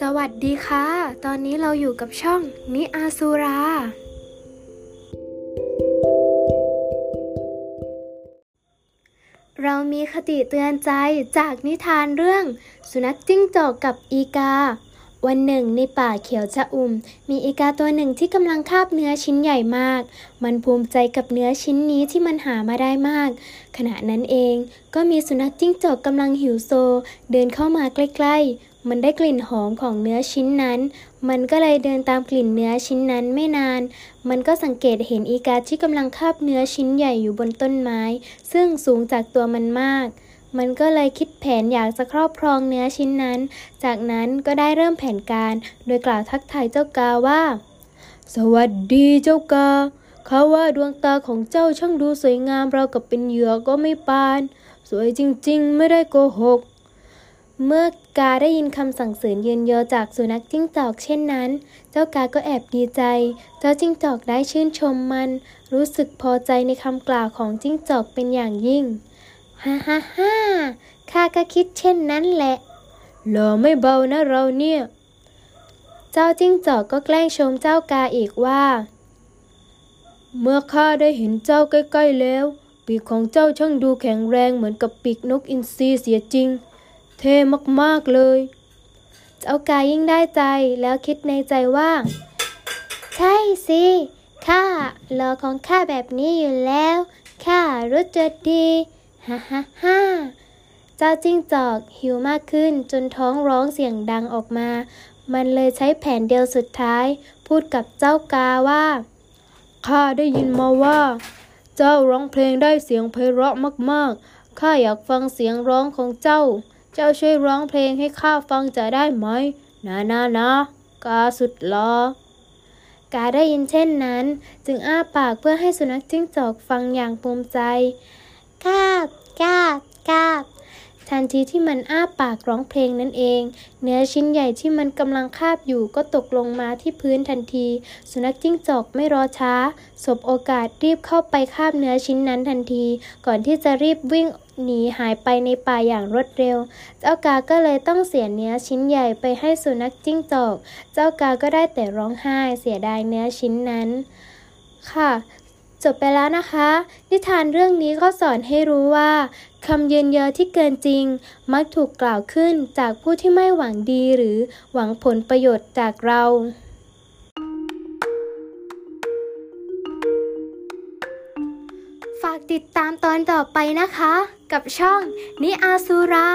สวัสดีค่ะ ตอนนี้เราอยู่กับช่องนิอาซูรา เรามีคติเตือนใจจากนิทานเรื่อง สุนัขจิ้งจอกกับอีกา วันหนึ่งในป่าเขียวชะอุ่ม มีอีกาตัวหนึ่งที่กำลังคาบเนื้อชิ้นใหญ่มาก มันภูมิใจกับเนื้อชิ้นนี้ที่มันหามาได้มาก ขณะนั้นเองก็มีสุนัขจิ้งจอกกำลังหิวโซ เดินเข้ามาใกล้ ๆ มันได้กลิ่นหอมของเนื้อชิ้นนั้น มันก็เลยเดินตามกลิ่นเนื้อชิ้นนั้นไม่นาน มันก็สังเกตเห็นอีกาที่กำลังคาบเนื้อชิ้นใหญ่อยู่บนต้นไม้ ซึ่งสูงจากตัวมันมาก มันก็เลยคิดแผนอยากจะครอบครองเนื้อชิ้นนั้น จากนั้นก็ได้เริ่มแผนการ โดยกล่าวทักทายเจ้ากาว่า สวัสดีเจ้ากาข้าว่าดวงตาของเจ้าช่างดูสวยงามเรากับเป็นเหยื่อก็ไม่ปาน สวยจริง ๆ ไม่ได้โกหก เมื่อกาได้ยินคำสั่งเสริญเยินยอจากสุนัขจิ้งจอกเช่นนั้น เจ้ากาก็แอบดีใจ เจ้าจิ้งจอกได้ชื่นชมมัน รู้สึกพอใจในคำกล่าวของจิ้งจอกเป็นอย่างยิ่ง ฮ่าฮ่าฮ่าข้าก็คิดเช่นนั้นแหละหล่อไม่เบานะเราเนี่ย เจ้าจิ้งจอกก็แกล้งชมเจ้ากาอีกว่า เมื่อข้าได้เห็นเจ้าใกล้ๆแล้ว ปีกของเจ้าช่างดูแข็งแรงเหมือนกับปีกนกอินทรีเสียจริง ท่มากๆเลย เจ้ากายิ่งได้ใจแล้วคิดในใจว่า ใช่สิข้าหลอของข้าแบบนี้อยู่แล้วข้ารู้จักดีฮ่าฮ่าฮ่าเจ้าจิ้งจอกหิวมากขึ้นจนท้องร้องเสียงดังออกมา มันเลยใช้แผนเดียวสุดท้าย พูดกับเจ้ากาว่าข้าได้ยินมาว่า เจ้าร้องเพลงได้เสียงไพเราะมากๆข้าอยากฟังเสียงร้องของเจ้า เจ้าช่วยร้องเพลงให้ข้าฟังจะได้ไหมนะนะนะกาสุดลอกาได้ยินเช่นนั้น จึงอ้าปากเพื่อให้สุนัขจิ้งจอกฟังอย่างภูมิใจ ข้า ทันทีที่มันอ้าปากร้องเพลงนั่นเอง เนื้อชิ้นใหญ่ที่มันกำลังคาบอยู่ก็ตกลงมาที่พื้นทันที สุนัขจิ้งจอกไม่รอช้า สบโอกาสรีบเข้าไปคาบเนื้อชิ้นนั้นทันที ก่อนที่จะรีบวิ่งหนีหายไปในป่าอย่างรวดเร็ว เจ้ากาก็เลยต้องเสียเนื้อชิ้นใหญ่ไปให้สุนัขจิ้งจอก เจ้ากาก็ได้แต่ร้องไห้เสียดายเนื้อชิ้นนั้น ค่ะ จบไปแล้วนะคะ นิทานเรื่องนี้ก็สอนให้รู้ว่าคำเยินเยอที่เกินจริง มักถูกกล่าวขึ้นจากผู้ที่ไม่หวังดีหรือหวังผลประโยชน์จากเราฝากติดตามตอนต่อไปนะคะ กับช่องนิอาซูรา